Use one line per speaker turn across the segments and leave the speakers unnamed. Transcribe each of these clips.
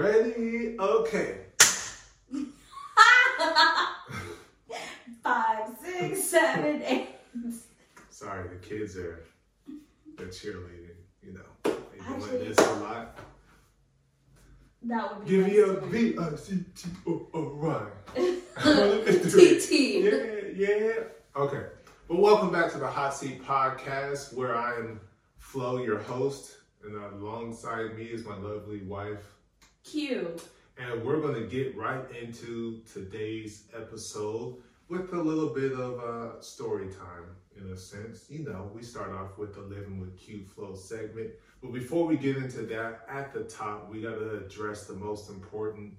Ready? Okay.
Five, six, seven, eight.
Sorry, the kids are they're cheerleading. You know, they doing
Actually-
this a lot.
That would be
Give me a. V I C T O O Y. The-
TT.
Yeah, yeah. Okay. Well, welcome back to the Hot Seat Podcast, where I am Flo, your host, and alongside me is my lovely wife.
Q.
And we're going to get right into today's episode with a little bit of uh, story time, in a sense. You know, we start off with the Living with Q Flow segment. But before we get into that, at the top, we got to address the most important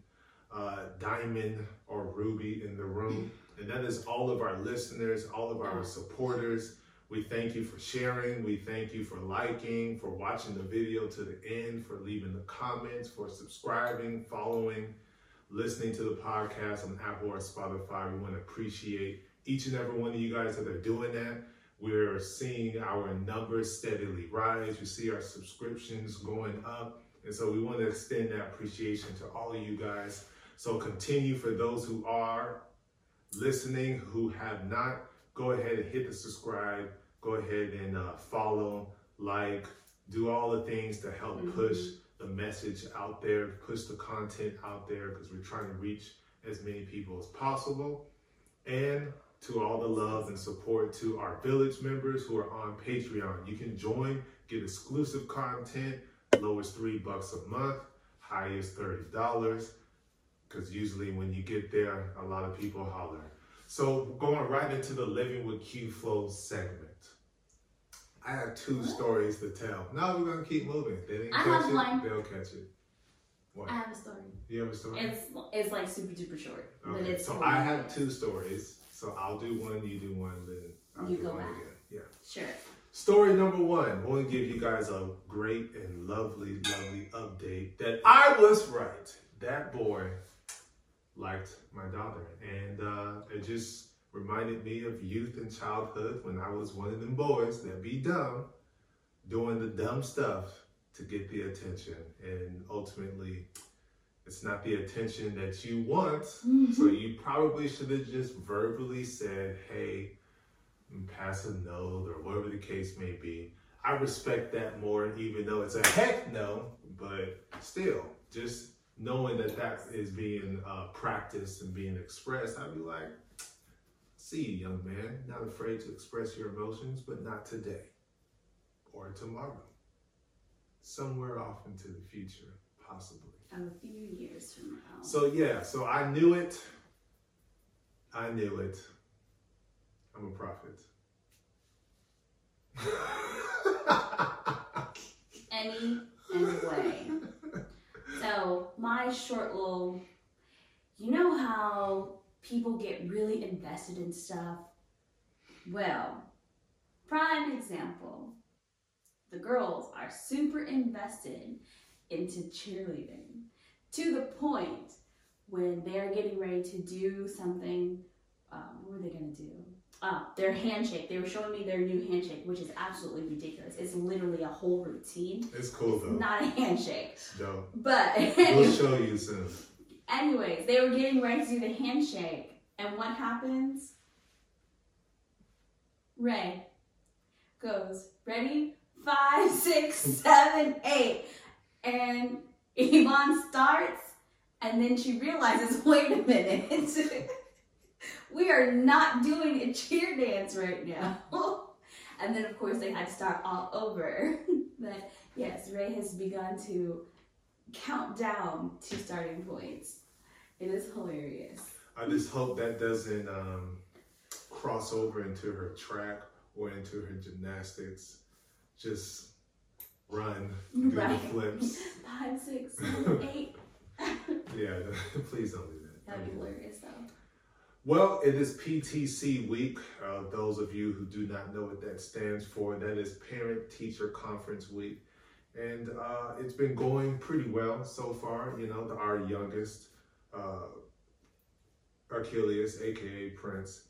uh, diamond or ruby in the room. And that is all of our listeners, all of our supporters. We thank you for sharing. We thank you for liking, for watching the video to the end, for leaving the comments, for subscribing, following, listening to the podcast on Apple or Spotify. We want to appreciate each and every one of you guys that are doing that. We're seeing our numbers steadily rise. We see our subscriptions going up. And so we want to extend that appreciation to all of you guys. So continue for those who are listening, who have not, go ahead and hit the subscribe. Go ahead and uh, follow, like, do all the things to help
Mhm.
push the message out there, push the content out there, because we're trying to reach as many people as possible. And to all the love and support to our village members who are on Patreon. You can join, get exclusive content, lowest three bucks a month, highest thirty dollars. Because usually when you get there, a lot of people holler. So going right into the Living with Q Flow segment. I have two stories to tell. No, we're gonna keep moving. They didn't
I
catch
have
it,
one.
they'll catch it. What?
I have a story.
you have a story?
It's it's like super duper short, but it's
so I have two stories. So I'll do one, you do one, then I'll
You
do
go
one
back.
again. Yeah.
Sure.
Story number one. I want to give you guys a great and lovely, lovely update that I was right. That boy liked my daughter. And uh, it just reminded me of youth and childhood when I was one of them boys that be dumb, doing the dumb stuff to get the attention. And ultimately, it's not the attention that you want. So you probably should have just verbally said, hey, pass a note or whatever the case may be. I respect that more, even though it's a heck no, but still, just knowing that that is being uh, practiced and being expressed, I'd be like, see you, young man, not afraid to express your emotions, but not today or tomorrow. Somewhere off into the future, possibly.
A few years from now.
So yeah, so I knew it. I knew it. I'm a prophet.
any any way. So my short little, you know how people get really invested in stuff. Well, prime example, the girls are super invested into cheerleading to the point when they're getting ready to do something. Um, what are they gonna do? Uh, their handshake. They were showing me their new handshake, which is absolutely ridiculous. It's literally a whole routine.
It's cool
It's
though.
not a handshake.
Dope.
But
We'll show you soon.
anyways, they were getting ready to do the handshake. And what happens? Ray goes, ready? Five, six, seven, eight. And Yvonne starts, and then she realizes, wait a minute. we are not doing a cheer dance right now. and then, of course, they had to start all over. but yes, Ray has begun to count down to starting points. It is hilarious.
I just hope that doesn't um, cross over into her track or into her gymnastics. Just run, do
Right.
the flips.
Five, six, seven, eight.
Yeah, please don't do that.
That'd be hilarious though.
Well, it is PTC week. Uh, those of you who do not know what that stands for, that is Parent Teacher Conference Week. And uh, it's been going pretty well so far. You know, our youngest, uh, Achilles, aka Prince,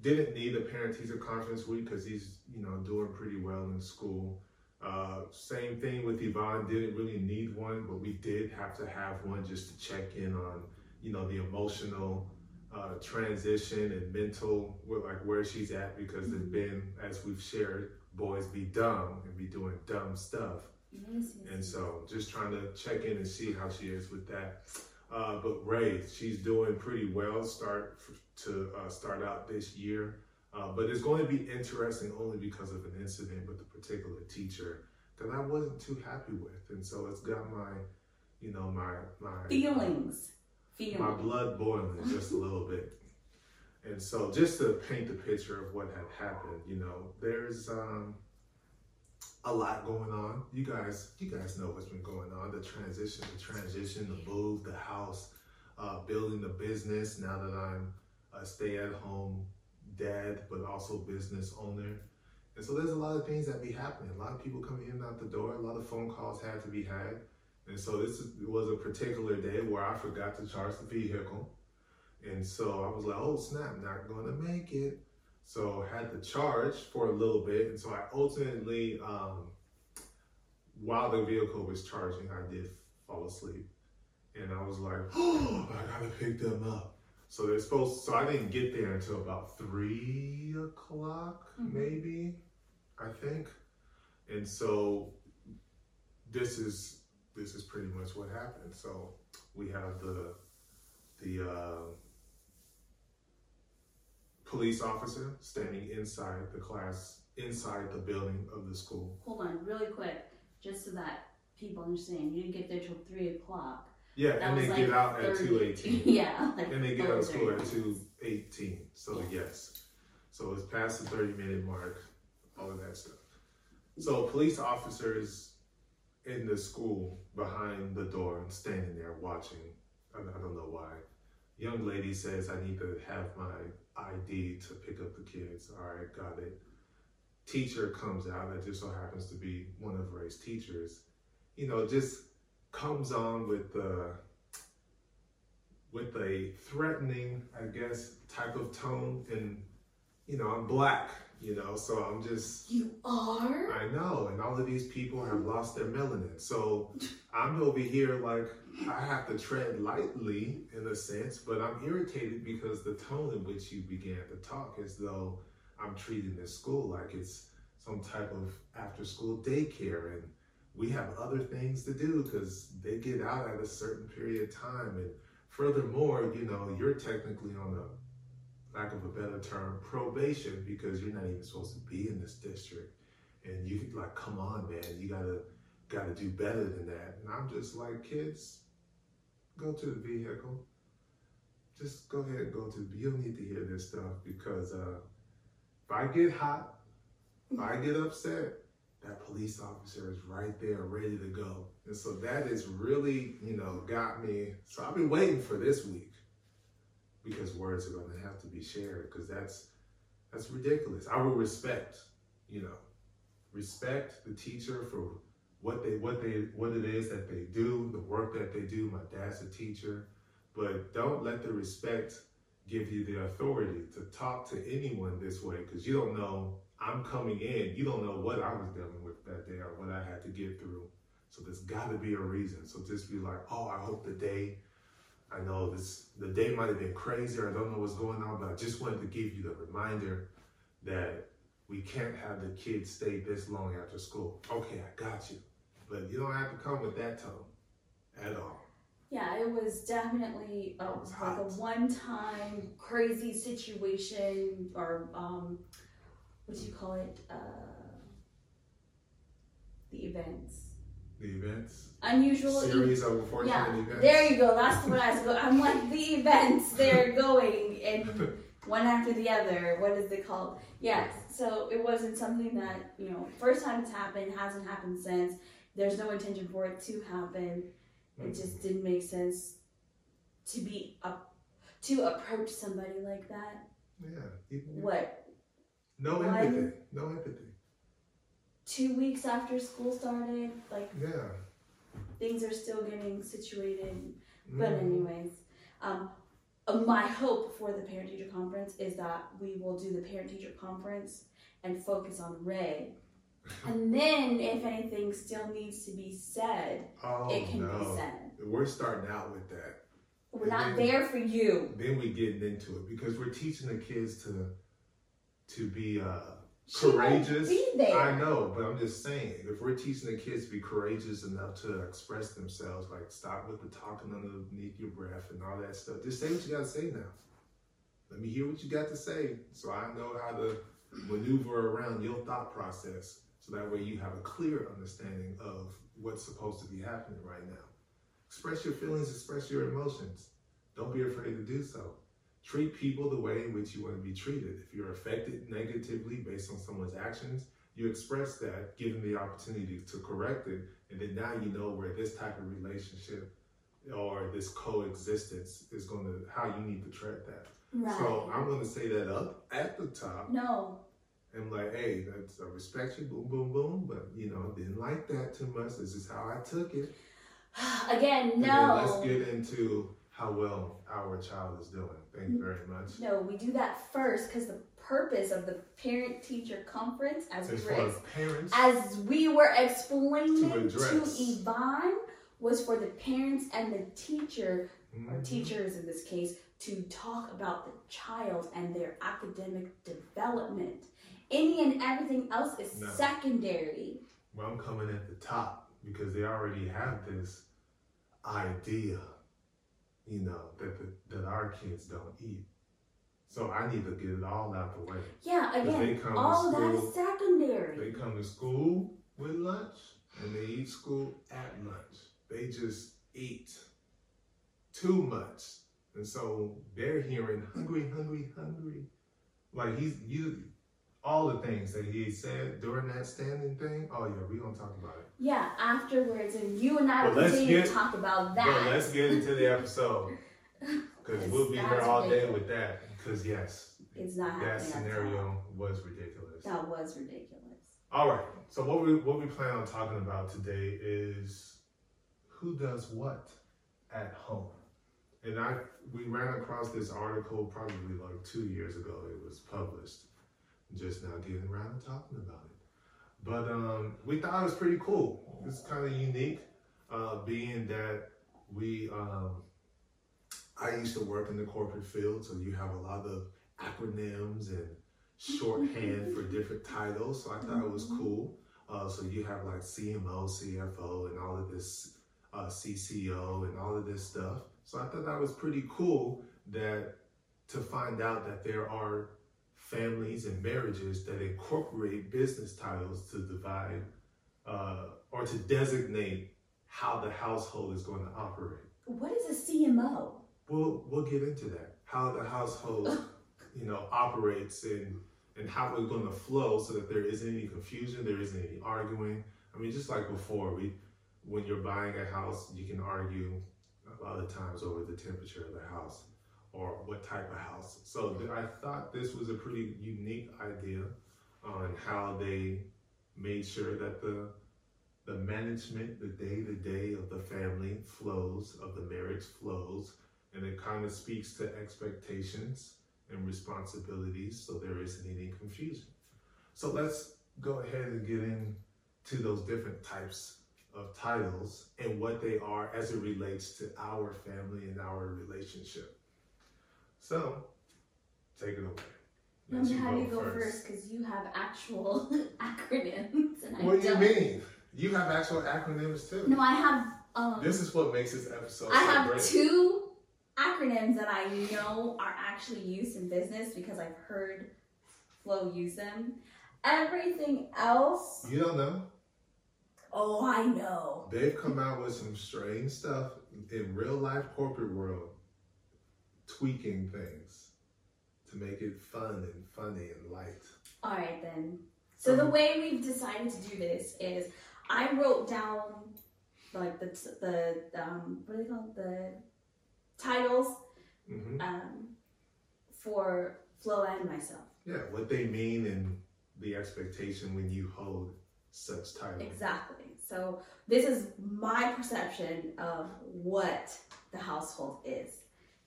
didn't need a Parent Teacher Conference Week because he's, you know, doing pretty well in school. Uh, same thing with Yvonne. Didn't really need one, but we did have to have one just to check in on, you know, the emotional uh, transition and mental, like where she's at, because there's been, as we've shared, boys be dumb and be doing dumb stuff.
Yes, yes,
And so just trying to check in and see how she is with that. Uh, but Ray, she's doing pretty well. Start to uh, start out this year, uh, but it's going to be interesting only because of an incident with a particular teacher that I wasn't too happy with, and so it's got my, you know, my my
Feelings.
My blood boiling just a little bit. And so, just to paint the picture of what had happened, you know, there's um, a lot going on. You guys, you guys know what's been going on: the transition, the transition, the move, the house, uh, building the business. Now that I'm a stay-at-home dad, but also business owner, and so there's a lot of things that be happening. A lot of people coming in out the door. A lot of phone calls had to be had. And so this was a particular day where I forgot to charge the vehicle. And so I was like, oh snap, not gonna make it. So I had to charge for a little bit. And so I ultimately, um, while the vehicle was charging, I did fall asleep. And I was like, oh, I gotta pick them up. So they're supposed, so I didn't get there until about three o'clock,
Mhm.
maybe, I think. And so this is this is pretty much what happened. So we have the the uh, police officer standing inside the class, inside the building of the school.
Hold on, really quick, just so that people understand. You didn't get there till three o'clock.
Yeah,
That
and they
like
get out at
30
two eighteen.
yeah. Like
And they get out of school at
30.
two eighteen. So yes. So it's past the thirty minute mark, all of that stuff. So police officers in the school behind the door and standing there watching. I, I don't know why. Young lady says I need to have my ID to pick up the kids. All right, got it. Teacher comes out that just so happens to be one of Ray's teachers. You know, just comes on with the with a threatening, I guess, type of tone. And, you know, I'm black, you know, so I'm just,
You are?
I know, and all of these people have lost their melanin. So I'm over here like, I have to tread lightly in a sense, but I'm irritated because the tone in which you began to talk as though I'm treating this school like it's some type of after school daycare and we have other things to do because they get out at a certain period of time and furthermore you know you're technically on a lack of a better term probation because you're not even supposed to be in this district and you like come on man you gotta gotta do better than that and i'm just like kids go to the vehicle just go ahead and go to you don't need to hear this stuff because uh if i get hot if i get upset that police officer is right there ready to go. And so that has really, you know, got me. So I've been waiting for this week because words are going to have to be shared because that's that's ridiculous. I will respect, you know, respect the teacher for what they what they what it is that they do, the work that they do. My dad's a teacher, but don't let the respect give you the authority to talk to anyone this way because you don't know I'm coming in, you don't know what I was dealing with that day or what I had to get through. So there's got to be a reason. So just be like, oh, I hope the day, I know this, the day might have been crazy or I don't know what's going on, but I just wanted to give you the reminder that we can't have the kids stay this long after school. Okay, I got you. But you don't have to come with that tone at all.
Yeah, it was definitely a,
It was
like a one-time crazy situation, or um, what do you call it? Uh, the events.
The events,
Unusual. e-
series of unfortunate
yeah,
events.
there you go. That's what I was going. I'm like the events. They're going and one after the other. What is it called? Yes. So it wasn't something that you know. First time it's happened. Hasn't happened since. There's no intention for it to happen. It just mm-hmm. didn't make sense to be up to approach somebody like that.
yeah.
What
No empathy. No empathy.
Two weeks after school started, like
Yeah.
things are still getting situated. But
Mhm.
anyways, um, uh, my hope for the parent teacher conference is that we will do the parent teacher conference and focus on Ray And then, if anything still needs to be said,
Oh
it can
no.
be said.
We're starting out with that.
We're
And
not
then-
there for you.
Then we getting into it because we're teaching the kids to to be uh courageous. I know, but I'm just saying, if we're teaching the kids to be courageous enough to express themselves, like stop with the talking underneath your breath and all that stuff, just say what you got to say now. Let me hear what you got to say so I know how to maneuver around your thought process so that way you have a clear understanding of what's supposed to be happening right now. Express your feelings, express your emotions. Don't be afraid to do so. Treat people the way in which you want to be treated. If you're affected negatively based on someone's actions, you express that, given the opportunity to correct it, and then now you know where this type of relationship or this coexistence is going to, how you need to tread that.
Right.
So I'm going to say that up at the top.
no.
I'm like, hey, that's, I respect you, boom, boom, boom, but you know, didn't like that too much. This is how I took it.
Again, no.
let's get into how well our child is doing. Thank you very much.
No, we do that first because the purpose of the parent teacher conference, as we were ex- as we were explaining
To
to. Yvonne, was for the parents and the teacher, or
Mhm.
teachers in this case, to talk about the child and their academic development. Any and everything else is
No.
secondary.
well, I'm coming at the top because they already have this idea, you know, that the, that our kids don't eat. So I need to get it all out the way.
Yeah, again, all
school-
is secondary.
They come to school with lunch and they eat school at lunch. They just eat too much. And so they're hearing hungry, hungry, hungry. Like he's you all the things that he said during that standing thing. Oh yeah, we gonna talk about it.
Yeah, afterwards, and you and I
But
will continue
get-
to talk about
But
that.
let's get into the episode. Because we'll be here all day with that. Because yes,
It's not
that
at
scenario was ridiculous.
That was ridiculous.
All right. So what we what we plan on talking about today is who does what at home. And I we ran across this article probably like two years ago. It was published. Just now getting around to talking about it. But um, we thought it was pretty cool. It's kind of unique, uh, being that we um, I used to work in the corporate field, so you have a lot of acronyms and shorthand for different titles. So I thought it was cool. Uh, so you have like CMO, CFO, and all of this uh, CCO and all of this stuff. So I thought that was pretty cool that to find out that there are families and marriages that incorporate business titles to divide uh, or to designate how the household is going to operate.
What is a CMO?
We'll we'll get into that. How the household, you know, operates and and how we're going to flow so that there isn't any confusion, there isn't any arguing. I mean, just like before, we when you're buying a house, you can argue a lot of times over the temperature of the house or what type of house. So I thought this was a pretty unique idea on how they made sure that the the management, the day to day of the family flows, of the marriage flows, and it kind of speaks to expectations and responsibilities so there isn't any confusion. So let's go ahead and get into those different types of titles and what they are as it relates to our family and our relationship. So, take it away.
Let me
you
have
go
you go
first.
because you have actual acronyms and I
What do you
don't.
mean? You have actual acronyms too.
No, I have. Um,
This is what makes this episode
I
so
have
great.
two acronyms that I know are actually used in business because I've heard Flo use them. Everything else,
You don't know?
oh, I know.
They've come out with some strange stuff in real life corporate world, tweaking things to make it fun and funny and light.
All right then. So the way we've decided to do this is I wrote down like the the um what do they call the titles
hmm
um for Flo and myself.
Yeah, what they mean and the expectation when you hold such titles.
Exactly. So this is my perception of what the household is,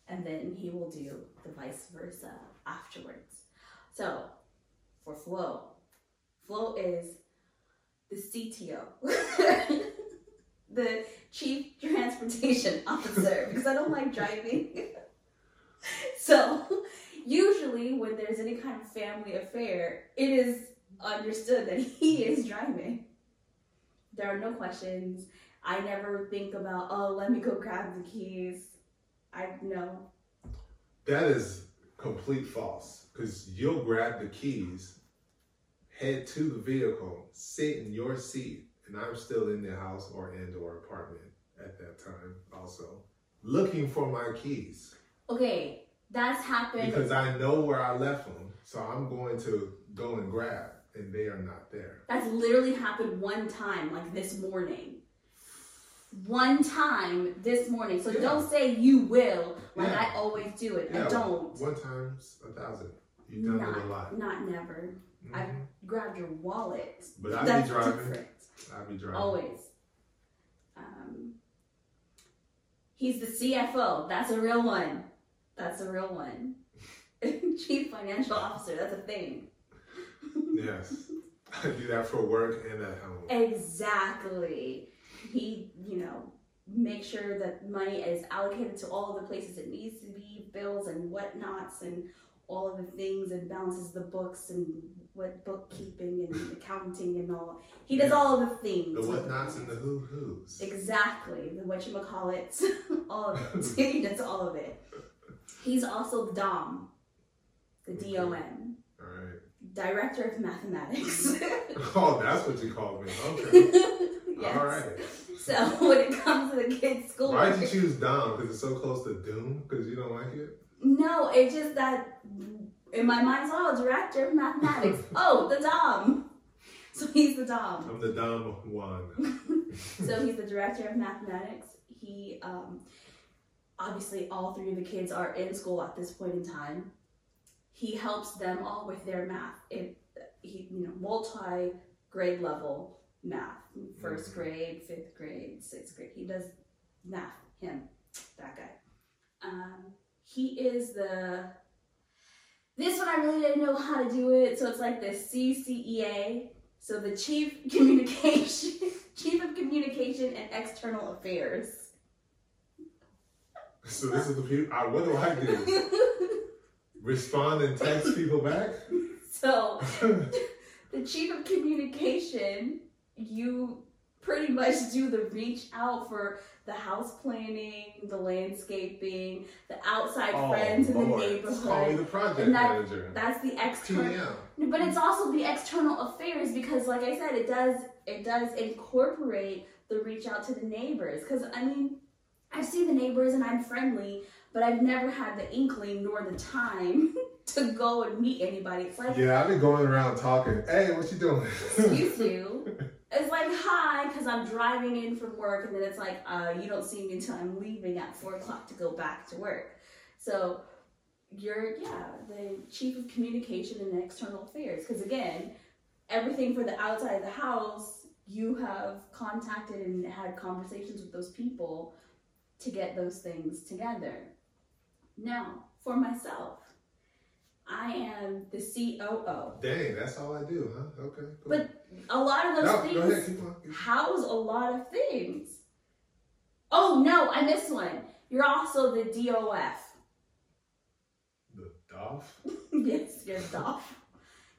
and then he will do the vice versa afterwards. So for Flo, Flo is the CTO, the Chief Transportation Officer, because I don't like driving. so, usually, when there's any kind of family affair, it is understood that he is driving. There are no questions. I never think about, oh, let me go grab the keys. I know.
That is complete false because you'll grab the keys, head to the vehicle, sit in your seat, and I'm still in the house or indoor apartment at that time also looking for my keys
Okay, that's happened.
because I know where I left them. So I'm going to go and grab, and they are not there.
That's literally happened one time, like this morning. One time this morning. So
Yeah.
don't say you will, like
Yeah.
I always do it.
Yeah,
I don't.
One time's a thousand. You've done it a lot.
Not never. I
Mhm.
grabbed your wallet.
But
That's
be driving.
different.
I'd be driving.
Always. Um, he's the CFO. That's a real one. That's a real one. Chief Financial Officer. That's a thing.
Yes. I do that for work and at home.
Exactly. He, you know, make sure that money is allocated to all of the places it needs to be, bills and whatnots and all of the things and balances the books and what bookkeeping and accounting and all. He does
Yeah.
all of the things.
The whatnots and the who who's.
Exactly. The whatchamacallits. all of it. he does all of it. He's also the DOM. The DOM.
All right.
Director of Mathematics.
Oh, that's what you called me. Okay.
Yes.
All right.
So when it comes to the kids' school,
Why did you choose Dom? Because it's so close to Doom? Because you don't like it?
no, it's just that in my mind's all director of mathematics. oh, the Dom. So he's the Dom.
I'm the Dom one.
So he's the director of mathematics. He um, obviously all three of the kids are in school at this point in time. He helps them all with their math. It he you know multi grade level math, 1st
Mhm.
grade, fifth grade, sixth grade. He does math. Him, that guy. Um, he is the. This one I really didn't know how to do it, so it's like the CCEA, so the Chief Communication, Chief of Communication and External Affairs.
So this is the people. I, what do I do? Respond and text people back?
so the Chief of Communication, you pretty much do the reach out for the house planning, the landscaping, the outside oh, friends in the
Oh, Call me the project
that-
manager.
That's the external.
TM.
But it's also the external affairs because, like I said, it does it does incorporate the reach out to the neighbors. Because I mean, I see the neighbors and I'm friendly, but I've never had the inkling nor the time to go and meet anybody. It's like
Yeah, I've been going around talking. Hey, what you doing?
you do. It's like hi, because I'm driving in from work, and then it's like uh, you don't see me until I'm leaving at four o'clock to go back to work. So you're yeah the chief of communication and external affairs. Because again, everything for the outside of the house, you have contacted and had conversations with those people to get those things together. Now, for myself, I am the COO.
Dang, that's all I do, huh? Okay. Cool.
But A lot of those
no,
things
ahead, keep on. keep on.
house a lot of things. Oh no, I missed one. You're also the DOF.
The Dolph?
yes, you're.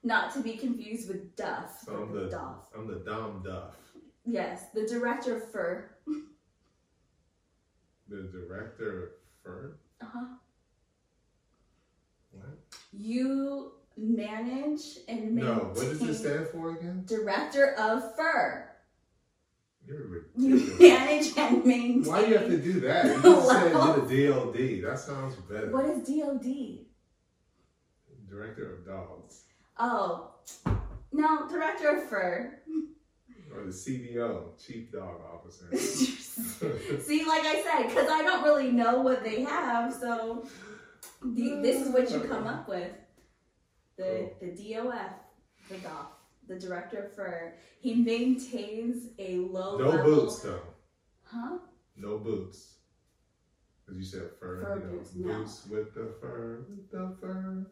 Not to be confused with Duff.
So I'm the
Duff.
I'm the Dom Duff.
Yes, the director of fur.
The director of Fur?
Uh huh.
What?
You manage and maintain.
No, what does it stand for again?
Director of fur.
You're
You
ridiculous.
manage and maintain.
Why do you have to do that? You just said you're the DLD. That sounds better.
What is DOD?
Director of Dogs.
Oh, no, director of fur.
Or the CDO, Chief Dog Officer.
See, like I said, because I don't really know what they have, so the, this is what you come up with. The the DOF, the DOF, the director of fur. He maintains a low
no
level.
boots though.
Huh?
No boots. Because you said fur.
Fur
you know,
boots, no.
boots with the fur. With the fur.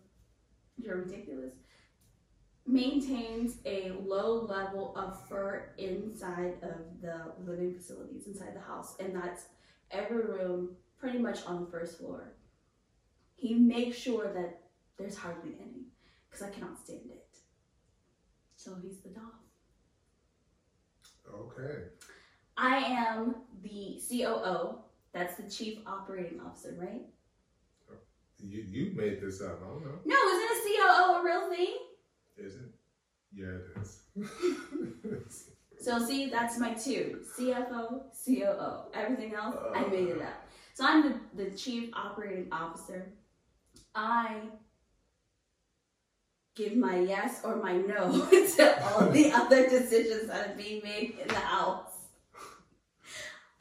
You're ridiculous. maintains a low level of fur inside of the living facilities inside the house, and that's every room pretty much on the first floor. He makes sure that there's hardly any because I cannot stand it. So he's the dog.
Okay.
I am the COO. That's the chief operating officer, right?
You you made this up. I don't know.
No, isn't a COO a real thing?
Is it? Yeah, it is.
So see, that's my two. CFO, COO. Everything else, I made it uh. up. So I'm the, the chief operating officer. I give my yes or my no to all the other decisions that are being made in the house.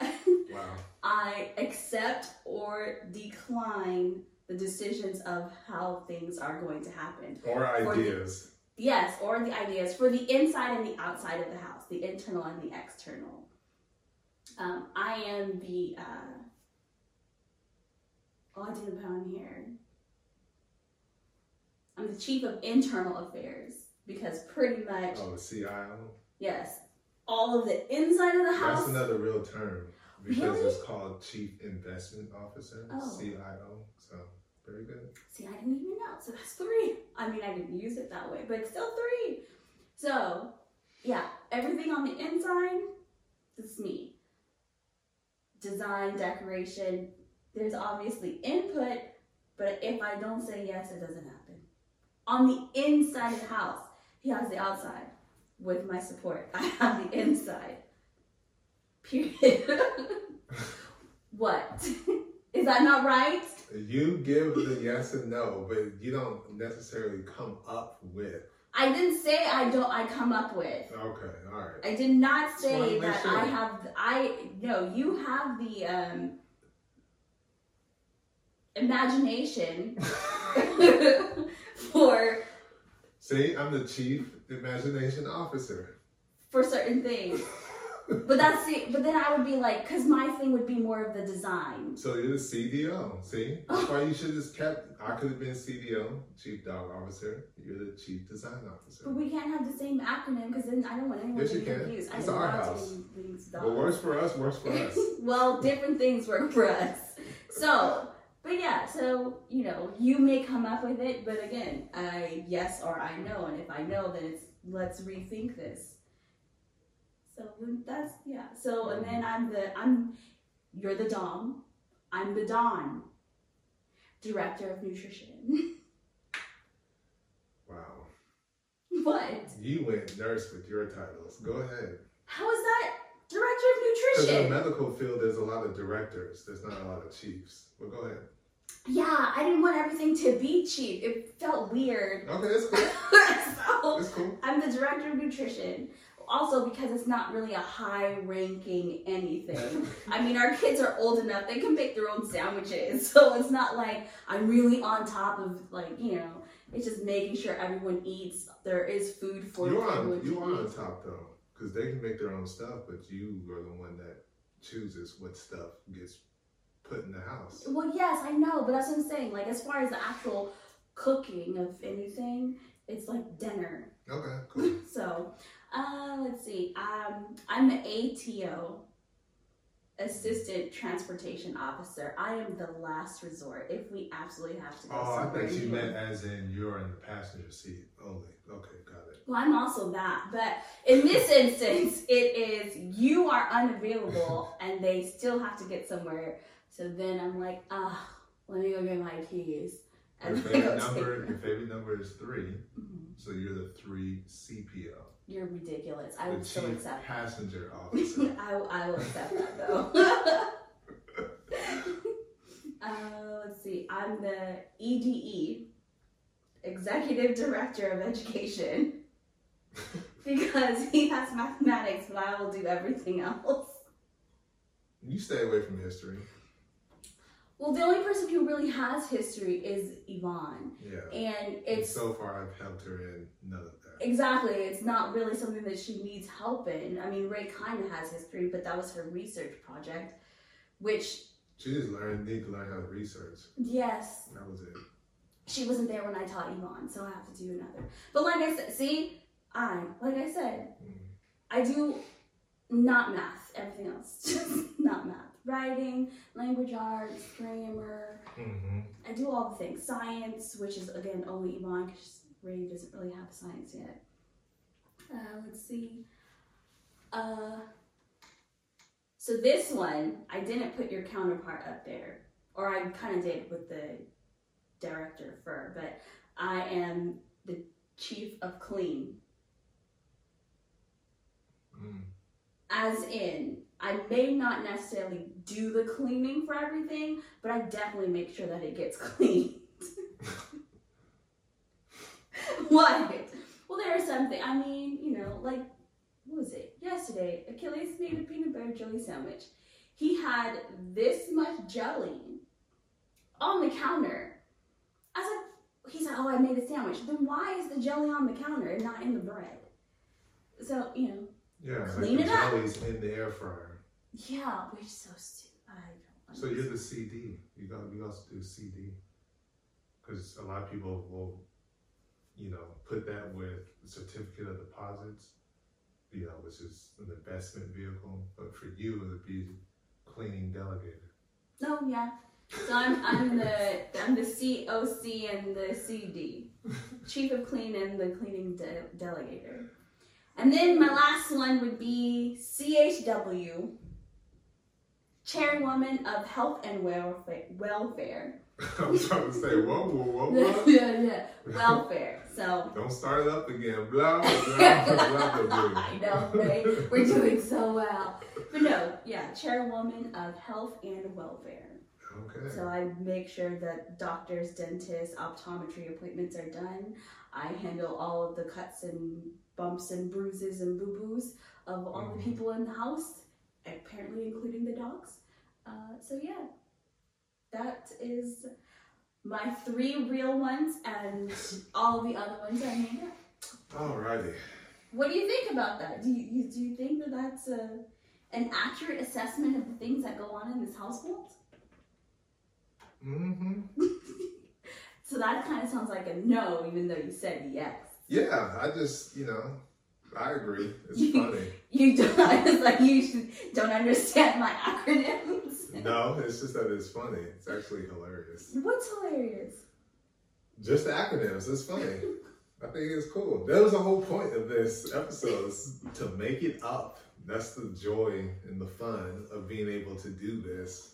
wow.
I accept or decline the decisions of how things are going to happen.
Or
For the-
ideas.
Yes, or the ideas for the inside and the outside of the house, the internal and the external. Um, I am the. Uh, oh, I didn't put on here. I'm the chief of internal affairs because pretty much,
Oh, CIO.
yes, all of the inside of the house.
That's another real term because
Really?
it's called Chief Investment Officer,
Oh.
CIO. So very good.
See, I didn't even know. So that's three. I mean, I didn't use it that way, but it's still three. So, yeah, everything on the inside, it's me. Design, decoration, there's obviously input, but if I don't say yes, it doesn't happen. On the inside of the house, he has the outside with my support. I have the inside. Period. what? Is that not right?
You give the yes and no, but you don't necessarily come up with.
I didn't say I don't. I come up with.
Okay, all right.
I did not say that
sure.
I have. I no. You have the um, imagination for
See, I'm the Chief Imagination Officer.
for certain things. But that's the. But then I would be like, because my thing would be more of the design.
So you're the CDO. See, that's why you should have just kept. I could have been CDO, Chief Dog Officer. You're the Chief Design Officer.
But we can't have the same acronym because then I don't want anyone
Yes,
to
can.
confused.
It's our house.
to be things
What works for us works for us.
well, different things work for us. So, but yeah, so you no, you may come up with it, but again, I yes or I no, and if I know, then it's let's rethink this. So that's yeah. So and then I'm the I'm you're the Dom, I'm the Don, director of nutrition.
Wow.
what?
You went nurse with your titles. Go ahead.
How is that
Because in the
nutrition?
medical field, there's a lot of directors. There's not a lot of chiefs. Well, go ahead.
Yeah, I didn't want everything to be cheap. It felt weird.
Okay, that's cool.
so
That's cool.
I'm the director of nutrition. Also, because it's not really a high ranking anything. I mean, our kids are old enough, they can make their own sandwiches. So it's not like I'm really on top of, like, you know, it's just making sure everyone eats. There is food for
You're
everyone
on. you're on top though, because they can make their own stuff, but you are the one that chooses what stuff gets put in the house.
Well, yes, I know, but that's what I'm saying. Like, as far as the actual cooking of anything, it's like dinner.
Okay, cool.
So, uh, let's see. Um, I'm the ATO, Assistant Transportation Officer. I am the last resort if we absolutely have to go
Oh, I thought you meant as in you're in the passenger seat only. Okay, got it.
Well, I'm also that, but in this instance, it is you are unavailable and they still have to get somewhere. So then I'm like, ah, let me go get my keys.
Your
And I go
favorite number. Your favorite number is three,
Mhm.
so you're the three CPO,
You're ridiculous. I
the
would still
chief
accept.
passenger officer.
I, I will accept that though. uh, let's see. I'm the EDE, Executive Director of Education, because he has mathematics, but I will do everything else.
you stay away from history.
Well, the only person who really has history is Yvonne,
Yeah.
and it's
so far I've helped her in none of that.
Exactly. It's not really something that she needs help in. I mean, Ray kind of has history, but that was her research project, which,
She just learned need to learn how to research.
yes,
That was it.
she wasn't there when I taught Yvonne, so I have to do another. But like I said, see, I like I said. I do not math, everything else, just not math. Writing, language arts, grammar.
Mhm.
I do all the things. Science, which is again only Yvonne because Ray doesn't really have science yet. Uh, let's see. Uh, so this one, I didn't put your counterpart up there, or I kind of did with the director for, but I am the chief of clean.
Mm.
As in, I may not necessarily do the cleaning for everything, but I definitely make sure that it gets cleaned. what? Well, there are some things. I mean, you know, like, what was it? Yesterday, Achilles made a peanut butter jelly sandwich. He had this much jelly on the counter. I was like, he said, Oh, I made a sandwich. Then why is the jelly on the counter and not in the bread? So, you know,
Yeah,
Clean
like
it up.
in the air fryer.
yeah, which is so stupid. I don't
So you're the CD. You got you also do CD. Because a lot of people will, you know, put that with certificate of deposits, you know, which is an investment vehicle. But for you, it would be cleaning delegator.
No, yeah. So I'm I'm the I'm the COC and the CD, Chief of Clean and the Cleaning de- Delegator. And then my last one would be CHW, Chairwoman of Health and Welfare. Welfare.
I'm trying to say, whoa, whoa, whoa, whoa.
yeah, yeah, welfare. So
Don't start it up again. Blah, blah, blah, blah, blah.
I know, right? We're doing so well. But no, yeah, Chairwoman of Health and Welfare.
Okay.
So I make sure that doctors, dentists, optometry appointments are done. I handle all of the cuts and bumps and bruises and boo boos of all
Mhm.
the people in the house, apparently including the dogs. Uh, so yeah, that is my three real ones, and all the other ones I made up.
Alrighty.
What do you think about that? Do you, you do you think that that's a, an accurate assessment of the things that go on in this household?
Mm-hmm.
So that kind of sounds like a no, even though you said yes.
Yeah, I just, you know, I agree. It's funny.
You don't. Like, you don't understand my acronyms.
No, it's just that it's funny. It's actually hilarious.
What's hilarious?
Just the acronyms. It's funny. I think it's cool. That was the whole point of this episode is to make it up. That's the joy and the fun of being able to do this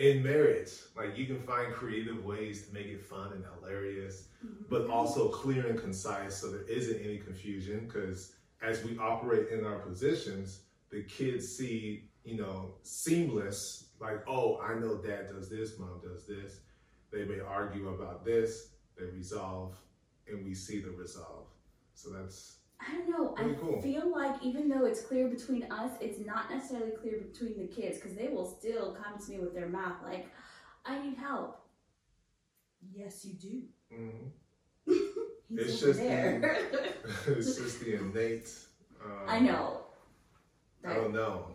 in marriage. Like you can find creative ways to make it fun and hilarious, mm-hmm. but also clear and concise so there isn't any confusion because as we operate in our positions, the kids see, you know, seamless, like, oh, I know dad does this, mom does this. They may argue about this, they resolve, and we see the resolve. So that's
I don't know.
Pretty
I
cool.
feel like even though it's clear between us, it's not necessarily clear between the kids because they will still come to me with their math like, "I need help." Yes, you do.
mhm. It's just
there.
it's just the innate. Um,
I know.
I don't know.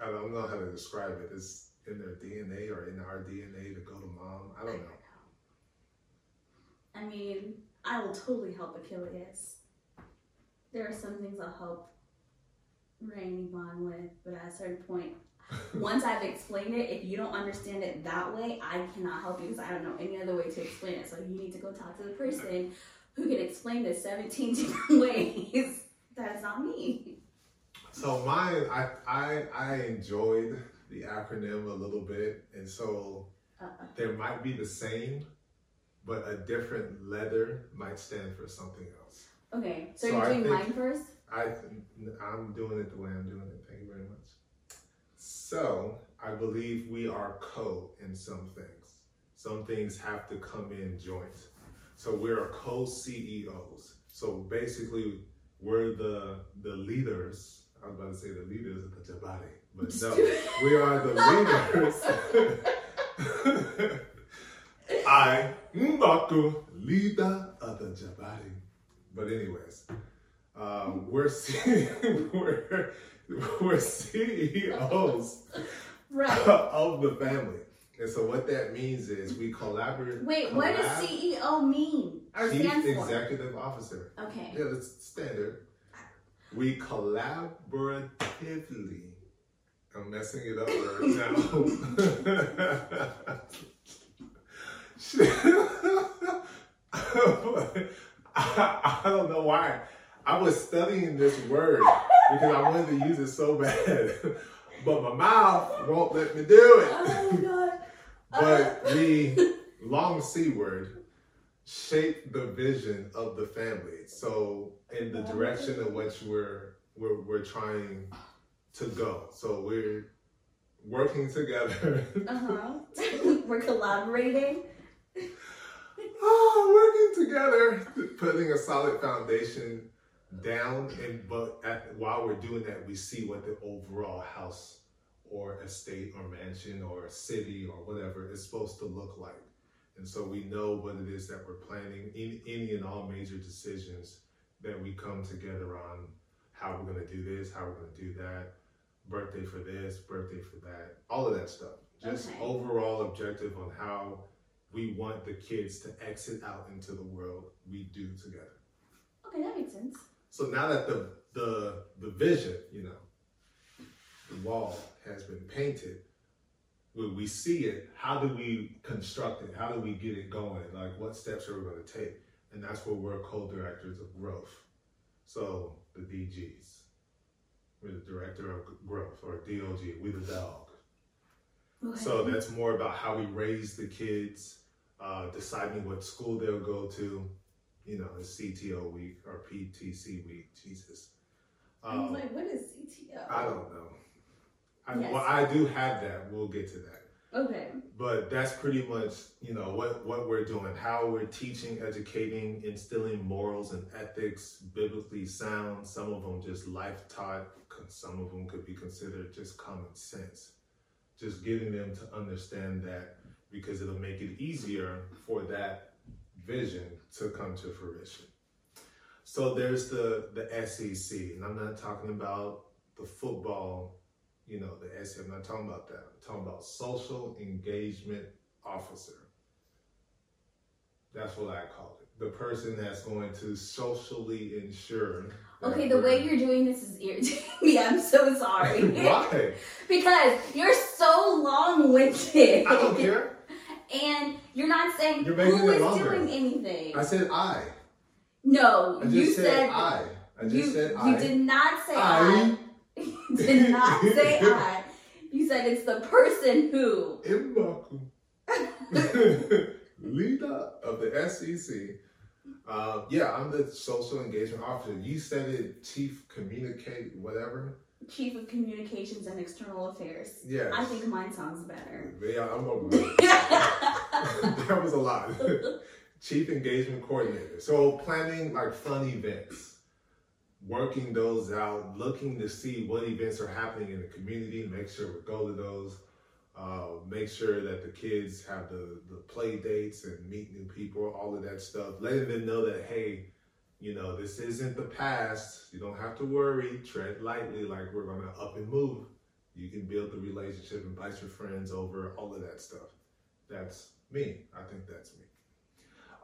I don't know how to describe it. It's in their DNA or in our DNA to go to mom. I don't know.
I mean, I will totally help Achilles. There are some things I'll help Rainy bond with, but at a certain point, once I've explained it, if you don't understand it that way, I cannot help you because I don't know any other way to explain it. So you need to go talk to the person who can explain this 17 different ways. That is not me.
So mine, I I I enjoyed the acronym a little bit, and so
Uh-uh.
there might be the same, but a different letter might stand for something else.
Okay, so,
So
you're
I
doing mine first?
I I'm doing it the way I'm doing it. Thank you very much. So I believe we are co in some things. Some things have to come in joint. So we're co CEOs. So basically, we're the the leaders. I was about to say the leaders of the Jabari, but no, we are the leaders. I Mbaku, leader of the Jabari. But anyways, um, we're, C- we're we're CEOs
Right.
of the family. And so what that means is we collaborate.
Wait, what does CEO mean or
Chief
stand for?
Executive Officer.
Okay.
Yeah, that's standard. We collaboratively. I'm messing it up right now. I, I don't know why. I was studying this word because I wanted to use it so bad, but my mouth won't let me do it.
Oh god.
But the long C word shape the vision of the family. So in the direction in which we're we're we're trying to go. So we're working together.
Uh huh. We're collaborating.
Oh, working together, putting a solid foundation down and but at, while we're doing that we see what the overall house or estate or mansion or city or whatever is supposed to look like. And so we know what it is that we're planning in any and all major decisions that we come together on. How we're going to do this how we're going to do that birthday for this birthday for that all of that stuff. Just
Okay.
overall objective on how we want the kids to exit out into the world we do together
Okay, that makes sense.
so now that the the the vision, you know, the wall has been painted, when we see it, how do we construct it? How do we get it going? Like what steps are we going to take? And that's where we're co-directors of growth. So the DGs, we're the director of growth, or DOG, we the dog.
Okay.
So that's more about how we raise the kids, uh, deciding what school they'll go to. You know, it's CTO week or PTC week. Jesus.
I was
Um,
like, what is CTO?
I don't know. I,
Yes.
Well, I do have that. We'll get to that.
Okay.
But that's pretty much, you know, what, what we're doing, how we're teaching, educating, instilling morals and ethics, biblically sound. Some of them just life taught. Some of them could be considered just common sense. Just getting them to understand that because it'll make it easier for that vision to come to fruition. So there's the the SEC, and I'm not talking about the football you know, the SE. I'm not talking about that. I'm talking about social engagement officer. That's what I call it. The person that's going to socially ensure.
Okay, the way you're doing this is irritating me. I'm so sorry.
Why?
because you're so long-winded.
I don't care.
And you're not saying
You're
who is
longer.
doing anything.
I said I.
no,
I
you
said,
said
I. I just
you,
said
you
I.
did not say
I.
I. You did not say I. You said it's the person who.
M'Baku, leader of the SEC. Uh, yeah, I'm the social engagement officer. You said it, chief communicate, whatever.
Chief of Communications and External Affairs.
Yeah.
I think mine sounds better.
Yeah, I'm over that was a lot. Chief engagement coordinator. So planning like fun events, working those out, looking to see what events are happening in the community, make sure we go to those, uh, make sure that the kids have the, the play dates and meet new people, all of that stuff, letting them know that, hey, you know, this isn't the past. You don't have to worry. Tread lightly, like we're gonna up and move. You can build the relationship, and invite your friends over, all of that stuff. That's me. I think that's me.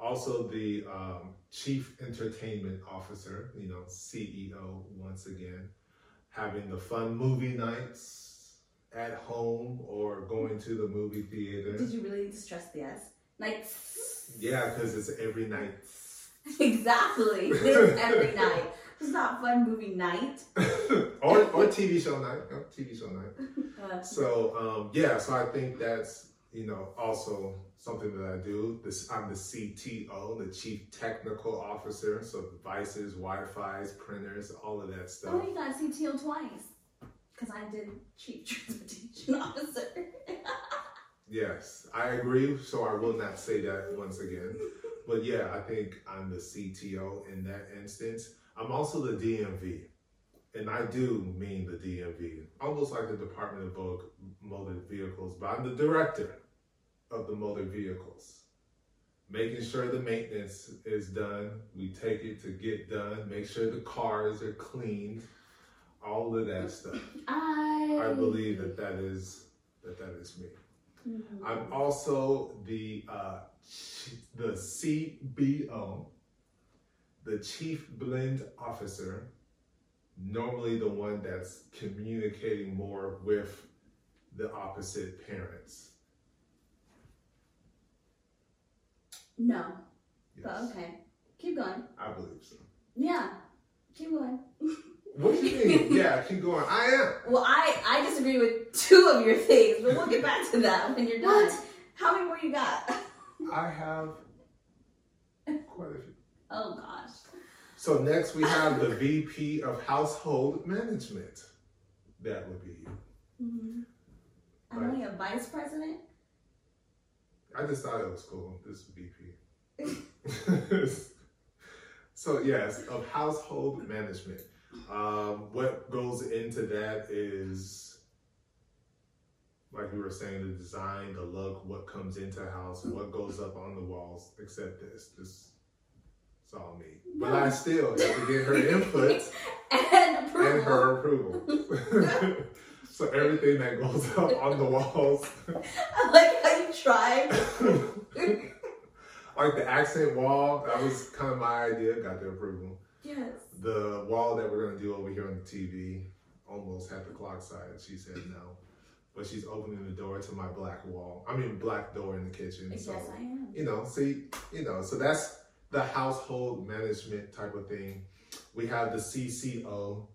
Also, the um, chief entertainment officer, you know, CEO, once again, having the fun movie nights at home or going to the movie theater.
Did you really need to stress the S? Nights.
Yeah, because it's every night.
exactly. Every night. It's not fun movie night.
or, or TV show night. oh, TV show night.
Uh,
So um, yeah, so I think that's you know also something that I do. This I'm the CTO, the Chief Technical Officer. So devices, Wi-Fi's, printers, all of that stuff.
oh, you got CTO twice. Because I did Chief Transportation Officer.
Yes, I agree. So I will not say that once again. But yeah, I think I'm the CTO in that instance. I'm also the DMV. And I do mean the DMV, almost like the Department of Mo- Motor Vehicles, but I'm the director of the motor vehicles. Making sure the maintenance is done. We take it to get done. Make sure the cars are cleaned. All of that stuff.
I.
I believe that that is that that is me.
Mhm.
I'm also the uh, the CBO, the Chief Blend Officer. Normally, the one that's communicating more with the opposite parents.
No, uh,
Yes,
but okay. Keep going.
I believe so.
Yeah, keep going.
What do you mean? yeah, keep going. I am.
Well, I I disagree with two of your things, but we'll get back to that when you're done.
What?
How many more you got?
I have quite a few.
Oh gosh.
So next we have the VP of Household Management. That would be you.
Mm-hmm. I'm only a vice president.
I just thought it was cool. This VP. so yes, of household management. Um, what goes into that is, like you were saying, the design, the look, what comes into a house, what goes up on the walls. Except this, this, it's all me. But I still have to get her input
and approval.
and her approval. so everything that goes up on the walls.
I like how you tried.
like the accent wall, that was kind of my idea, got the approval.
yes.
The wall that we're gonna do over here on the TV, almost had the clock side, she said no. But she's opening the door to my black wall. I mean black door in the kitchen.
Yes,
So
I am.
you know, see, you know, so that's the household management type of thing. We have the CCO,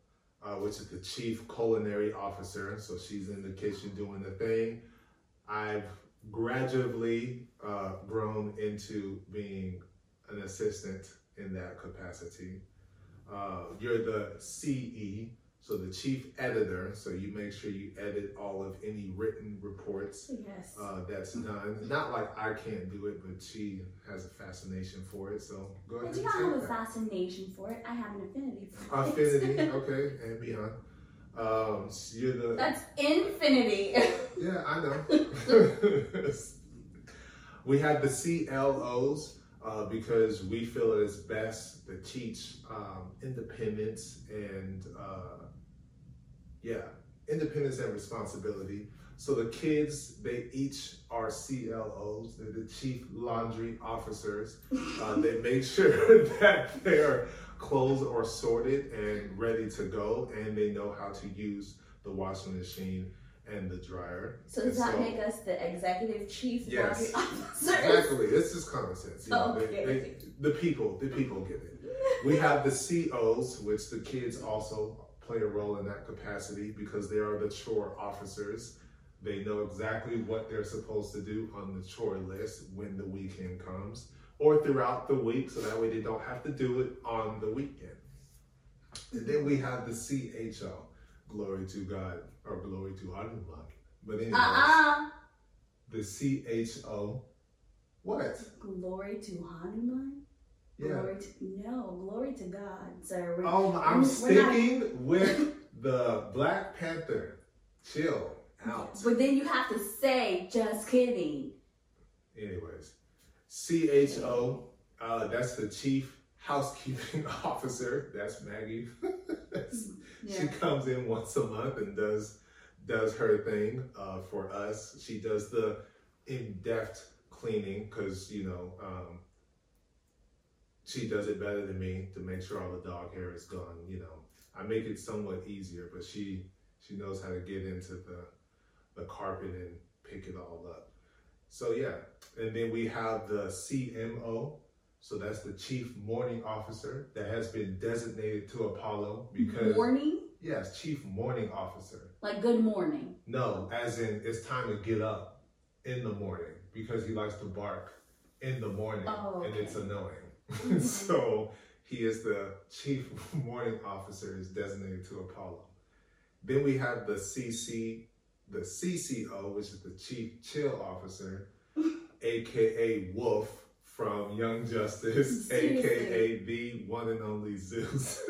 uh, which is the Chief Culinary Officer. So she's in the kitchen doing the thing. I've gradually uh, grown into being an assistant in that capacity. Uh, you're the CE, so the Chief Editor. So you make sure you edit all of any written reports
Yes.
uh, that's done. Not like I can't do it, but she has a fascination for it. So go ahead
but you don't have a fascination for it. I have an affinity for it.
Affinity, okay, and beyond. Um, so you're the
That's infinity.
yeah, I know. we have the CLOs uh, because we feel it is best to teach um, independence and uh, yeah, independence and responsibility. So the kids, they each are CLOs. They're the chief laundry officers. Uh, they make sure that their clothes are sorted and ready to go, and they know how to use the washing machine and the dryer.
so does
And
that
so-
make us the executive chief
Yes.
laundry officer?
Exactly. This is common sense. You know, they-
Okay.
they- the people, the people get it. We have the COs, which the kids also play a role in that capacity because they are the chore officers. They know exactly what they're supposed to do on the chore list when the weekend comes or throughout the week so that way they don't have to do it on the weekend. And then we have the CHO, glory to God or glory to Hanuman. But anyways,
Uh-uh.
the CHO, what?
Glory to Hanuman?
Yeah.
Glory to, no, glory to God, sir. We're-
Oh, I'm
we're not-
sticking with the Black Panther. Chill out.
But then you have to say, just kidding.
Anyways, CHO, uh, that's the Chief Housekeeping Officer. That's Maggie. She
Yeah.
comes in once a month and does does her thing uh, for us. She does the in-depth cleaning because you know um, she does it better than me to make sure all the dog hair is gone. You know, I make it somewhat easier, but she she knows how to get into the the carpet and pick it all up. So yeah, and then we have the CMO. So that's the Chief Morning Officer that has been designated to Apollo because
Morning?
yes, Chief Morning Officer.
Like good morning.
No, as in it's time to get up in the morning because he likes to bark in the morning
Oh,
and it's annoying. so he is the chief morning officer is designated to Apollo. Then we have the CC, the CCO, which is the chief chill officer, aka Wolf from Young Justice, aka the one and only Zeus.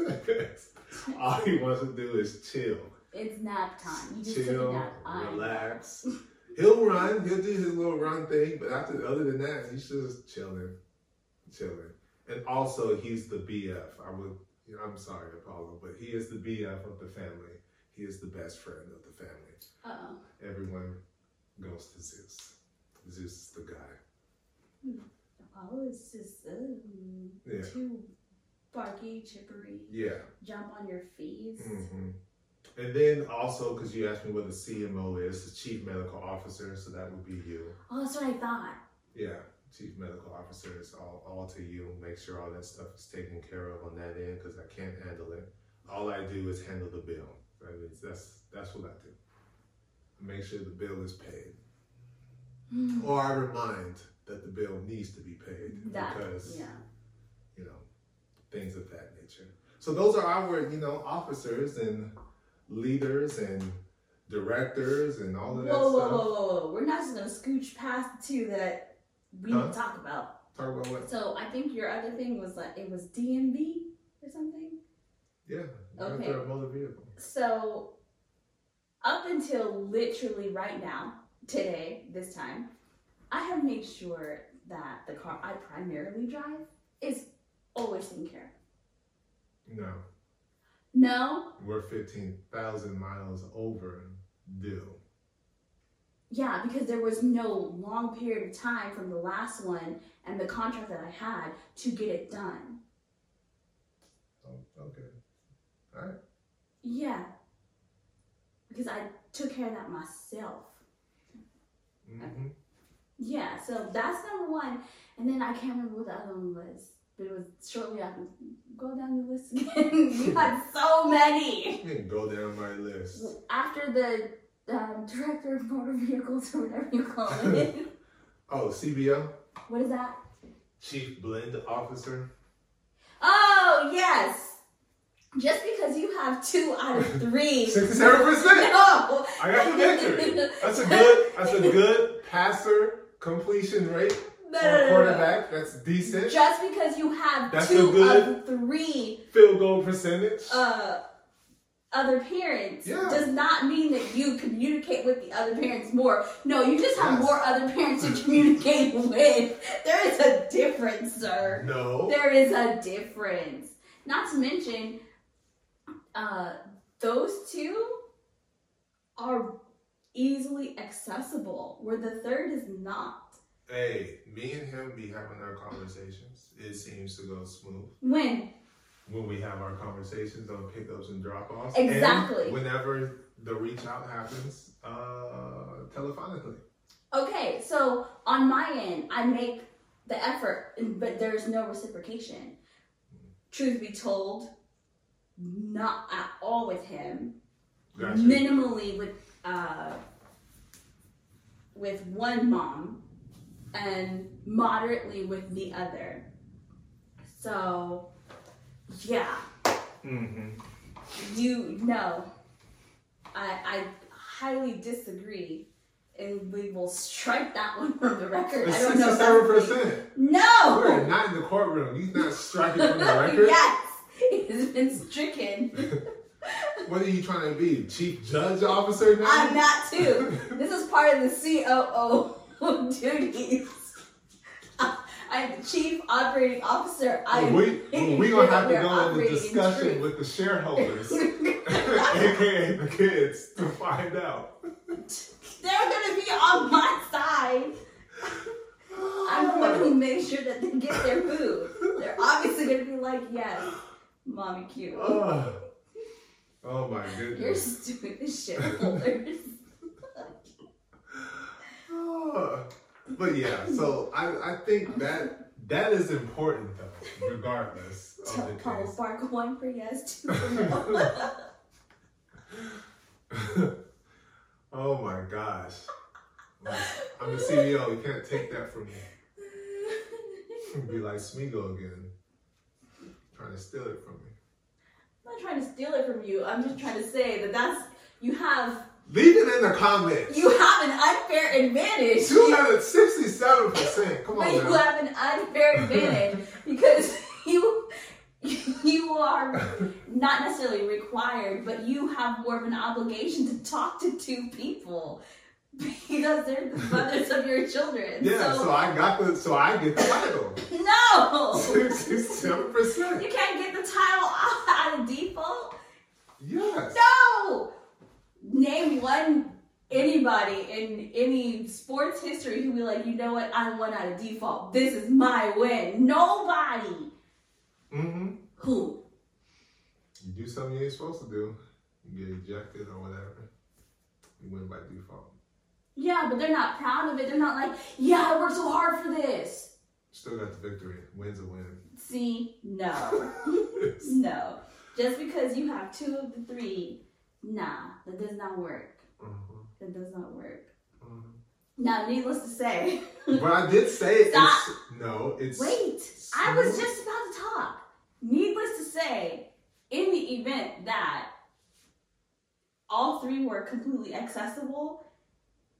All he wants to do is chill
It's nap time. You just
chill. Relax. He'll run, he'll do his little run thing, but after other than that, he's just chilling, chilling. And also, he's the BF. I would, I'm sorry, Apollo, but he is the BF of the family. He is the best friend of the family.
Uh-oh.
Everyone goes to Zeus. Zeus is the guy.
Apollo is just um,
Yeah.
too barky, chippery,
Yeah.
jump on your face.
hmm And then also, because you asked me what the CMO is, the Chief Medical Officer, so that would be you.
Oh, that's what I thought.
Yeah, Chief Medical Officer is all, all to you. Make sure all that stuff is taken care of on that end because I can't handle it. All I do is handle the bill. That means that's that's what I do. Make sure the bill is paid,
Hmm.
or I remind that the bill needs to be paid
That,
because
yeah.
you know things of that nature. So those are our you know officers and leaders and directors and all of that
whoa,
stuff.
whoa, whoa, whoa. We're not just gonna scooch past the two that we
Huh?
talk about.
Talk about what?
So I think your other thing was like it was DMV or something.
Yeah,
Okay.
motor vehicle.
So up until literally right now, today, this time, I have made sure that the car I primarily drive is always taken care of.
No.
No,
We're 15,000 miles over due.
Yeah, because there was no long period of time from the last one and the contract that I had to get it done.
Oh, okay. All right.
Yeah. Because I took care of that myself.
Mm-hmm.
Yeah, so that's number one. And then I can't remember what the other one was. But it was shortly after. Go down the list again. you had so many.
You go down my list.
After the um, director of motor vehicles or whatever you call it.
Oh, CBO,
what is that?
Chief Blend Officer.
Oh, yes. Just because you have two out of three.
67%.
No.
I got the victory. That's a good. That's a good passer completion rate
No,
for
no,
a
no, no.
quarterback. That's decent.
Just because you have
That's
two
a good-
of three
Field goal percentage.
uh, other parents
Yeah.
does not mean that you communicate with the other parents more. No, you just have
Yes.
more other parents to communicate with. There is a difference, sir.
no.
There is a difference. Not to mention, uh, those two are easily accessible, where the third is not.
Hey, me and him be having our conversations. It seems to go smooth.
When?
When we have our conversations on pickups and drop offs.
Exactly.
whenever the reach out happens, uh, telephonically.
Okay, so on my end, I make the effort, but there's no reciprocation. Truth be told, not at all with him.
Gotcha.
Minimally with uh, with one mom, and moderately with the other. So, yeah,
mm-hmm.
you know, I I highly disagree. And we will strike that one from the record.
It's
I don't know. if
sixty-seven
that's-
percent.
No.
We're not in the courtroom. He's not striking from the record.
yes, has been stricken.
What are you trying to be, chief judge officer now?
I'm not too. This is part of the COO duties. I'm the chief operating officer. I
Well, we we gonna have to go into discussion with the shareholders, aka the kids, to find out.
They're gonna be on my side. I'm going to make sure that they get their food. They're obviously gonna be like, yes, mommy cute.
Oh, oh my goodness.
You're stupid shareholders.
But yeah, so I, I think that that is important though, regardless of
Tell
the
Paul
case.
Bark one for yes, two for no.
oh my gosh. Like, I'm the CEO, you can't take that from me. Be like Smeagol again. Trying to steal it from me.
I'm not trying to steal it from you. I'm just trying to say that that's you have
Leave it in the comments.
you have an unfair advantage.
267%. Come on.
But you
now.
have an unfair advantage because you you are not necessarily required, but you have more of an obligation to talk to two people because they're the mothers of your children.
Yeah, so I got the so I get the title.
no,
67%.
you can't get the title out of default.
Yes.
No! Name one anybody in any sports history who be like, you know what, I won out of default. This is my win. Nobody.
Mm-hmm.
Who?
You do something you ain't supposed to do, you get ejected or whatever. You win by default.
Yeah, but they're not proud of it. They're not like, yeah, I worked so hard for this.
Still got the victory. Win's a win.
See, no. no. Just because you have two of the three, nah, that does not work.
Mhm,
That does not work.
mhm.
Now, needless to say,
But I did say
Stop.
it's no. It's
wait, I was just about to talk. Needless to say, in the event that all three were completely accessible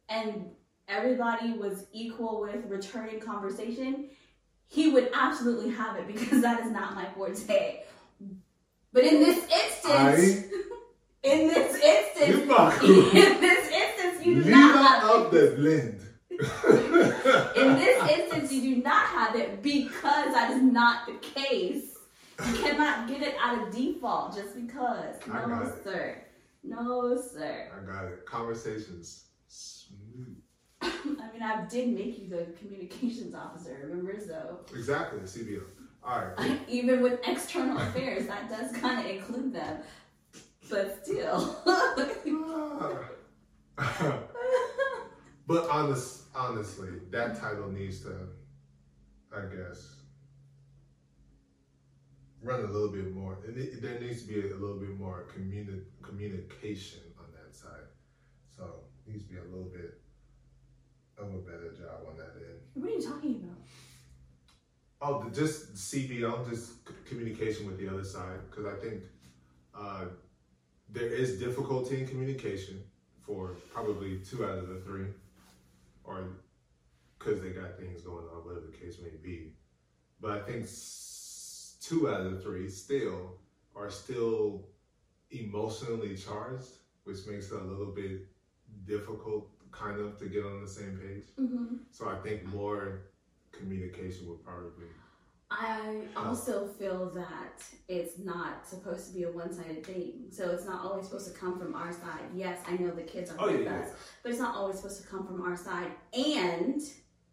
and everybody was equal with returning conversation, he would absolutely have it because that is not my forte. But in this instance, in this instance,
You
in this instance, you do
Leader
not have
of the blend.
In this instance, you do not have it because that is not the case. You cannot get it out of default just because. No,
it.
sir. No, sir.
I got it. Conversations smooth.
I mean, I did make you the communications officer, remember? So,
Exactly. CBO. All right.
even with external affairs, that does kind of include them. But still.
but honest, honestly, that title needs to, I guess, run a little bit more. It, there needs to be a, little bit more communi- communication on that side. So needs to be a little bit of a better job on that end.
what are you talking about?
Oh, the, just CBO, just communication with the other side, because I think uh, there is difficulty in communication for probably two out of the three, or because they got things going on, whatever the case may be. But I think two out of the three still are still emotionally charged, which makes it a little bit difficult, kind of, to get on the same page.
Mm-hmm.
So I think more communication would probably.
I also feel that it's not supposed to be a one-sided thing. So it's not always supposed to come from our side. Yes, I know the kids are
Oh
with
yeah.
us, but it's not always supposed to come from our side. And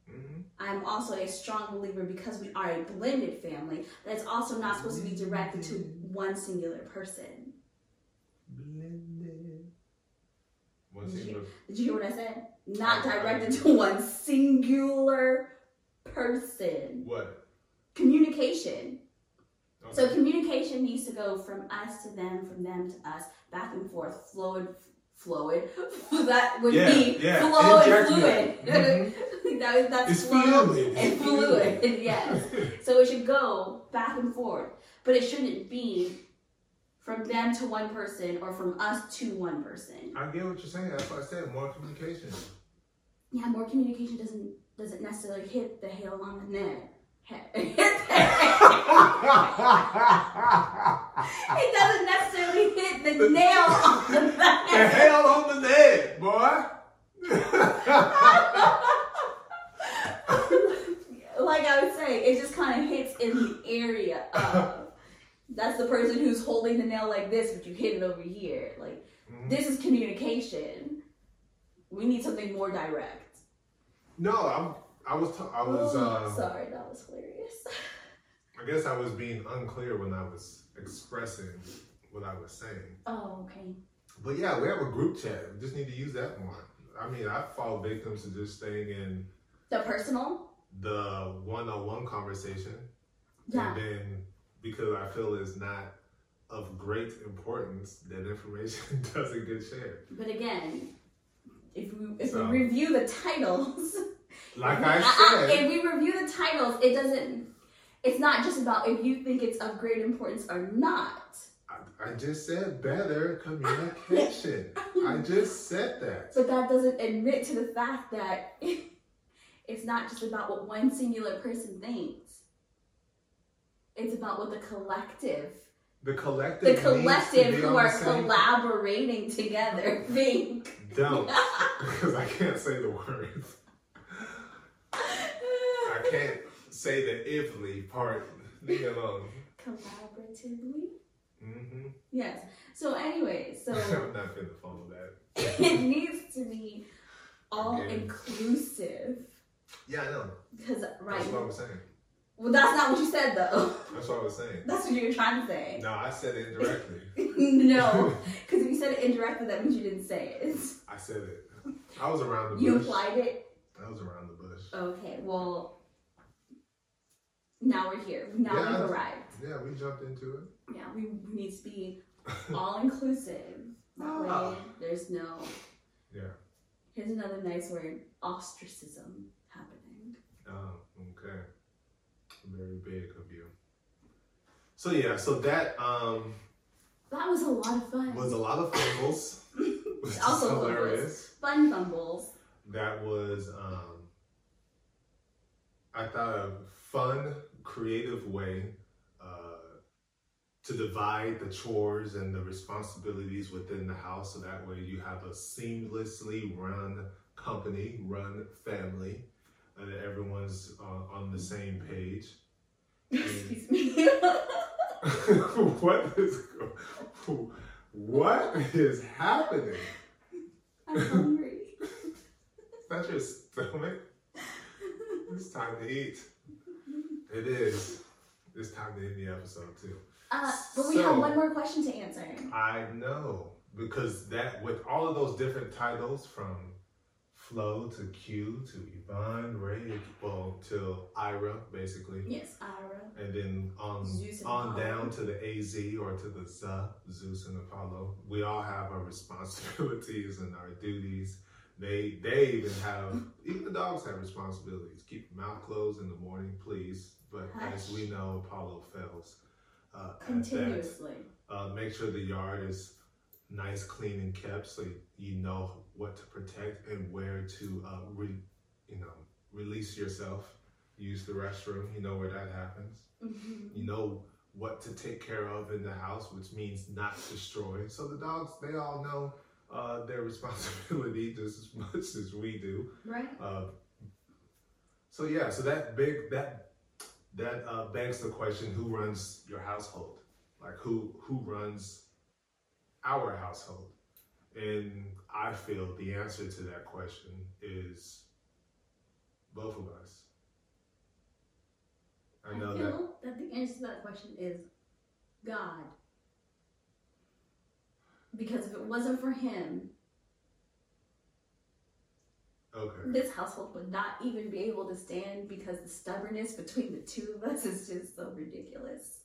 hmm
I'm also a strong believer because we are a blended family that it's also not supposed to be directed to one singular person.
Blended. One
Did you- Did you hear what I said? Not
I- I-
directed to one singular person.
What?
Communication.
Okay.
So communication needs to go from us to them, from them to us, back and forth, fluid, fluid. that would
Yeah,
be
yeah,
flow and fluid.
Mhm.
that is, that's
It's
flow
fluid.
and fluid. yes. So it should go back and forth, but it shouldn't be from them to one person or from us to one person.
I get what you're saying. That's why I said more communication.
Yeah, more communication doesn't doesn't necessarily hit the hail on the neck. it doesn't necessarily hit the nail on the
the
neck.
hell on the neck, boy.
like I was saying, it just kind of hits in the area of that's the person who's holding the nail like this, but you hit it over here. Like
Mhm.
this is communication. We need something more direct.
No, I'm. I was. T- I was. Uh,
sorry, that was hilarious.
I guess I was being unclear when I was expressing what I was saying.
Oh, okay.
But yeah, we have a group chat. We just need to use that one. I mean, I fall victim to just staying in
The personal?
the one-on-one conversation,
Yeah.
and then because I feel it's not of great importance, that information doesn't get shared.
But again, if we if
So-
we review the titles,
Like
Uh,
I
uh,
said,
if we review the titles, it doesn't. It's not just about if you think it's of great importance or not.
I, I just said better communication. I just said that.
But that doesn't admit to the fact that it's not just about what one singular person thinks. It's about what the collective,
The collective,
the collective who are collaborating together think.
Don't, because I can't say the words. Can't say the ifly part. Leave me alone.
Collaboratively.
Mm-hmm.
Yes. So anyway, so
I'm not finna follow that.
it needs to be all
Okay.
inclusive
Yeah, I know.
because right.
That's what I was saying.
Well, that's not what you said though.
That's what I was saying.
That's what you were trying to say.
No, I said it indirectly.
no, because if you said it indirectly, that means you didn't say it.
I said it. I was around the bush.
You implied it.
I was around the bush.
Okay. Well, now we're here. Now
Yeah,
we've arrived.
Yeah, we jumped into it.
Yeah, we, we need to be all inclusive. That way,
Ah.
there's no.
Yeah.
Here's another nice word: ostracism happening.
Oh, okay. Very big of you. So yeah, so that um
That was a lot of fun.
was a lot of fumbles. is
Also fumbles.
hilarious.
Fun fumbles.
That was um I thought a fun, creative way uh, to divide the chores and the responsibilities within the house so that way you have a seamlessly run company, run family, and that everyone's uh, on the same page.
Excuse me.
what is what is happening?
I'm hungry.
Is that your stomach? It's time to eat. It is. It's time to end the episode too.
Uh, but we
So-
have one more question to answer.
I know because that with all of those different titles from Flo to Q to Yvonne, Ray, well to Ira basically,
Yes, Ira.
and then on
Zeus
on down to the AZ or to the Z, Zeus and Apollo. We all have our responsibilities and our duties. They they even have even the dogs have responsibilities. Keep your mouth closed in the morning, please. But as we know, Apollo fails uh.
Continuously.
Uh, make sure the yard is nice, clean, and kept, so you know what to protect and where to, uh, re, you know, release yourself. Use the restroom. You know where that happens.
Mhm.
You know what to take care of in the house, which means not destroy. So the dogs, they all know uh, their responsibility just as much as we do.
Right.
Uh, so yeah, so that big that that uh, begs the question: Who runs your household? Like who who runs our household? And I feel the answer to that question is both of us. I know that.
feel that the answer to that question is God. Because if it wasn't for him,
Okay.
this household would not even be able to stand because the stubbornness between the two of us is just so ridiculous.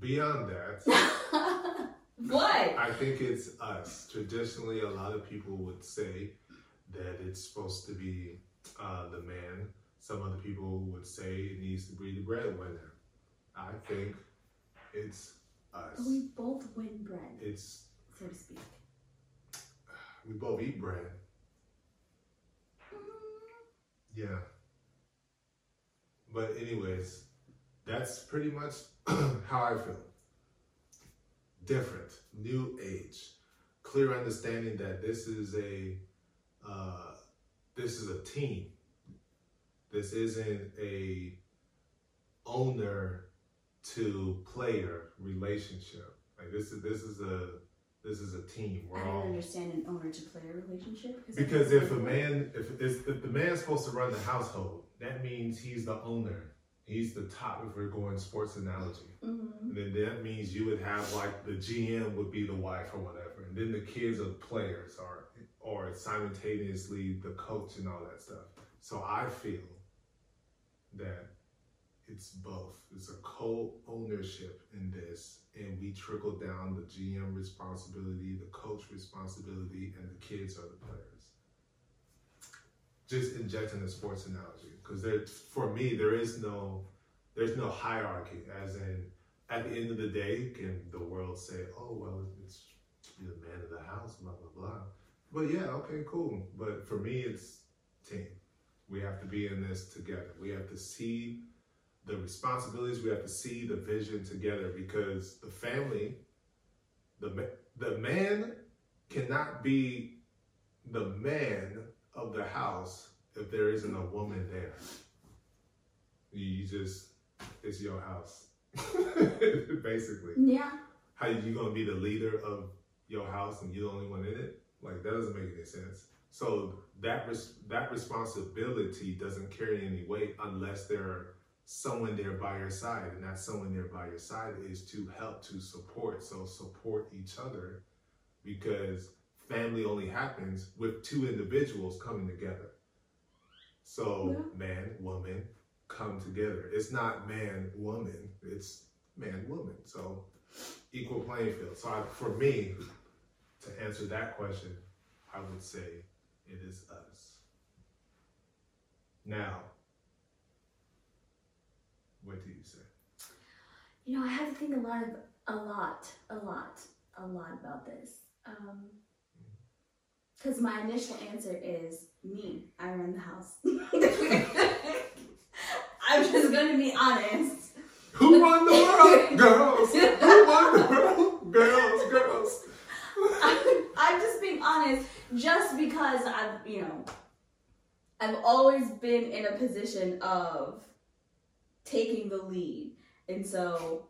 Beyond that,
what?
I think it's us. Traditionally, a lot of people would say that it's supposed to be uh, the man. Some other people would say it needs to be the breadwinner. I think it's us.
We both win bread,
It's
so to speak.
we both eat bread. Yeah. But anyways, that's pretty much how I feel. Different, new age, clear understanding that this is a uh, this is a team. This isn't a owner to player relationship. Like this is this is a this is a team. We're
I don't
all
understand an owner to player relationship.
because if a man, if if, the man's supposed to run the household, that means he's the owner. He's the top. If we're going sports analogy,
Mhm.
and then that means you would have like the GM would be the wife or whatever, and then the kids are players or or simultaneously the coach and all that stuff. So I feel that it's both. It's a co-ownership in this, and we trickle down the GM responsibility, the coach responsibility, and the kids are the players. Just injecting the sports analogy, because for me, there is no, there's no hierarchy. As in, at the end of the day, can the world say, "Oh, well, it's the man of the house," blah blah blah. But yeah, okay, cool. But for me, it's team. We have to be in this together. We have to see the responsibilities. We have to see the vision together because the family, the the man cannot be the man of the house if there isn't a woman there. You just it's your house. Basically.
Yeah.
How you gonna be the leader of your house and you're the only one in it? Like that doesn't make any sense. So that res- that responsibility doesn't carry any weight unless there's someone there by your side, and that someone there by your side is to help to support. So support each other because family only happens with two individuals coming together. So
Yeah.
man, woman come together. It's not man, woman. It's man, woman. So equal playing field. So I, for me, to answer that question, I would say it is us. Now, what do you say?
You know, I had to think a lot of a lot, a lot, a lot about this. Um, because my initial answer is me. I run the house. I'm just gonna be honest.
Who won the world? Girls. Who won the world? Girls, girls.
I'm, I'm just being honest, just because I've, you know, I've always been in a position of taking the lead, and so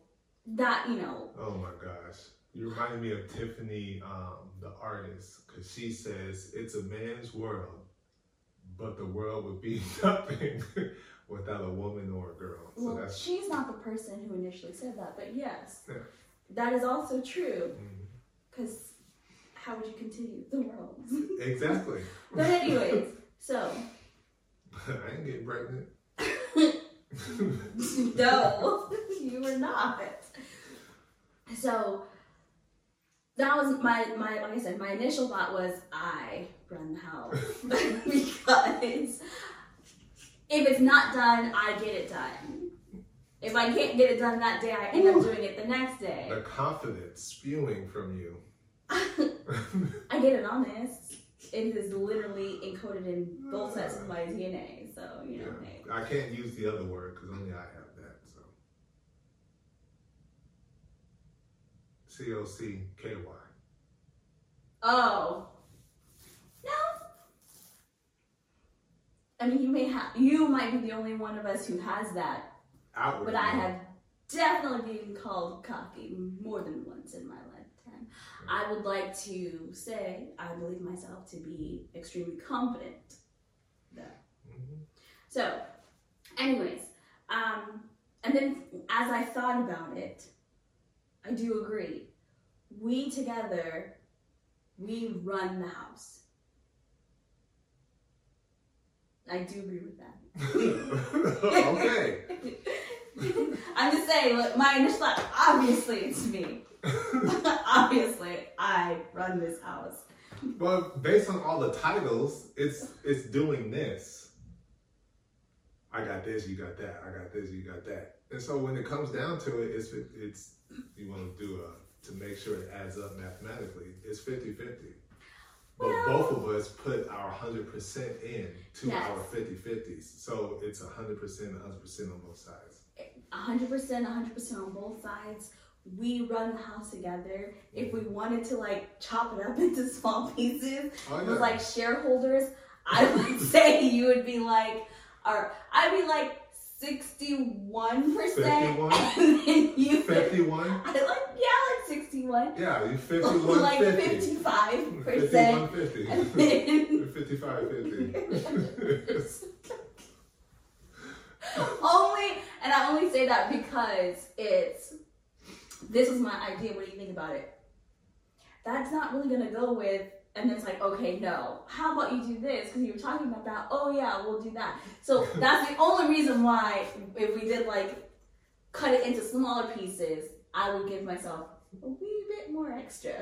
that, you know,
Oh my gosh. You remind me of Tiffany, um, the artist, because she says it's a man's world, but the world would be nothing without a woman or a girl. So
well, she's not the person who initially said that, but yes,
Yeah.
that is also true. Because how would you continue the world?
exactly.
but anyways, so
I ain't getting pregnant.
no, you were not. So that was my my like I said, my initial thought was I run the house because if it's not done, I get it done. If I can't get it done that day, I end up doing it the next day.
the confidence spewing from you.
I get it honest. It is literally encoded in both sets of my DNA. So you know,
Yeah.
hey.
I can't use the other word because only I have that. So C O C K Y.
Oh. No. I mean, you may have, you might be the only one of us who has that,
Outward.
but I have definitely been called cocky more than once in my lifetime. I would like to say I believe myself to be extremely confident.
Mhm.
So, anyways, um, and then as I thought about it, I do agree. We together, we run the house. I do agree with that.
okay.
I'm just saying, look, my initial thought, obviously it's me. obviously, I run this house.
But based on all the titles, it's it's doing this. I got this, you got that. I got this, you got that. And so when it comes down to it, it's it's you want to do a to make sure it adds up mathematically. It's 50-50. But
Well-
both of us put our 100% in to
Yes.
our 50-50s. So it's 100% 100% on both sides.
100%, 100% on both sides. We run the house together. If we mm-hmm. wanted to like chop it up into small pieces,
Oh,
with like shareholders, I would say you would be like, or I'd be like 61%.
51?
And then you would,
51?
I like, yeah, like 61.
Yeah, you 51
like 55%.
51 50.
And then
55 50.
only, and I only say that because it's, this was my idea. What do you think about it? That's not really gonna go with, and it's like, okay, no. How about you do this? Because you were talking about that. Oh yeah, we'll do that. So that's the only reason why, if we did like cut it into smaller pieces, I would give myself a wee bit more extra.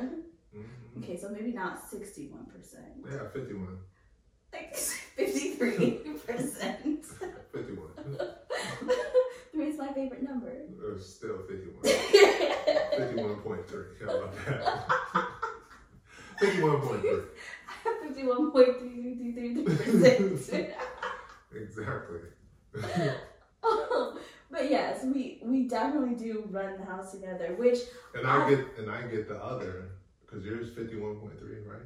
Mhm.
Okay, so maybe not sixty-one percent,
Yeah, 51.
like fifty-three percent.
51.
Three my favorite number.
Uh, still 51. 51.3. How about that? 51.3.
I have Fifty-one point three three three three percent.
Exactly.
But yes, we we definitely do run the house together, which
And I get and I get the other because yours 51.3, right?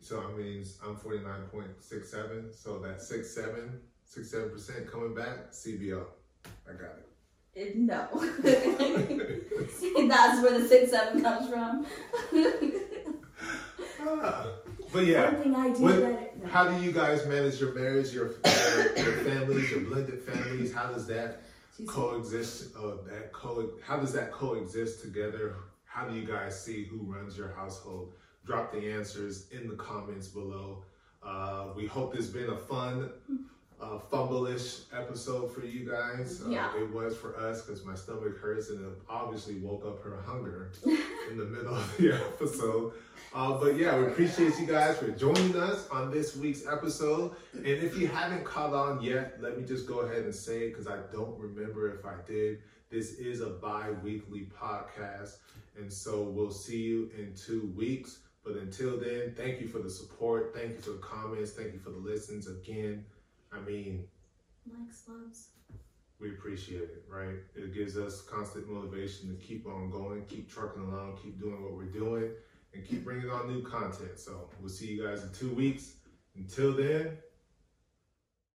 So I means I'm 49.67. So that 67, 67% coming back, CBO. I got it.
no. That's where the six seven comes from.
Ah, but yeah,
One thing I do no.
how do you guys manage your marriage, your your, your families, your blended families? How does that
She's-
coexist? Uh, that co how does that coexist together? How do you guys see who runs your household? Drop the answers in the comments below. Uh, we hope this been a fun, uh, fumble-ish episode for you guys. Uh,
Yeah.
It was for us because my stomach hurts and it obviously woke up her hunger in the middle of the episode. Uh, but yeah, we appreciate you guys for joining us on this week's episode. And if you haven't caught on yet, let me just go ahead and say it because I don't remember if I did. This is a bi weekly podcast. And so we'll see you in two weeks. But until then, thank you for the support. Thank you for the comments. Thank you for the listens. Again, I mean,
Likes, loves.
we appreciate it, right? It gives us constant motivation to keep on going, keep trucking along, keep doing what we're doing, and keep bringing on new content. So we'll see you guys in two weeks. Until then,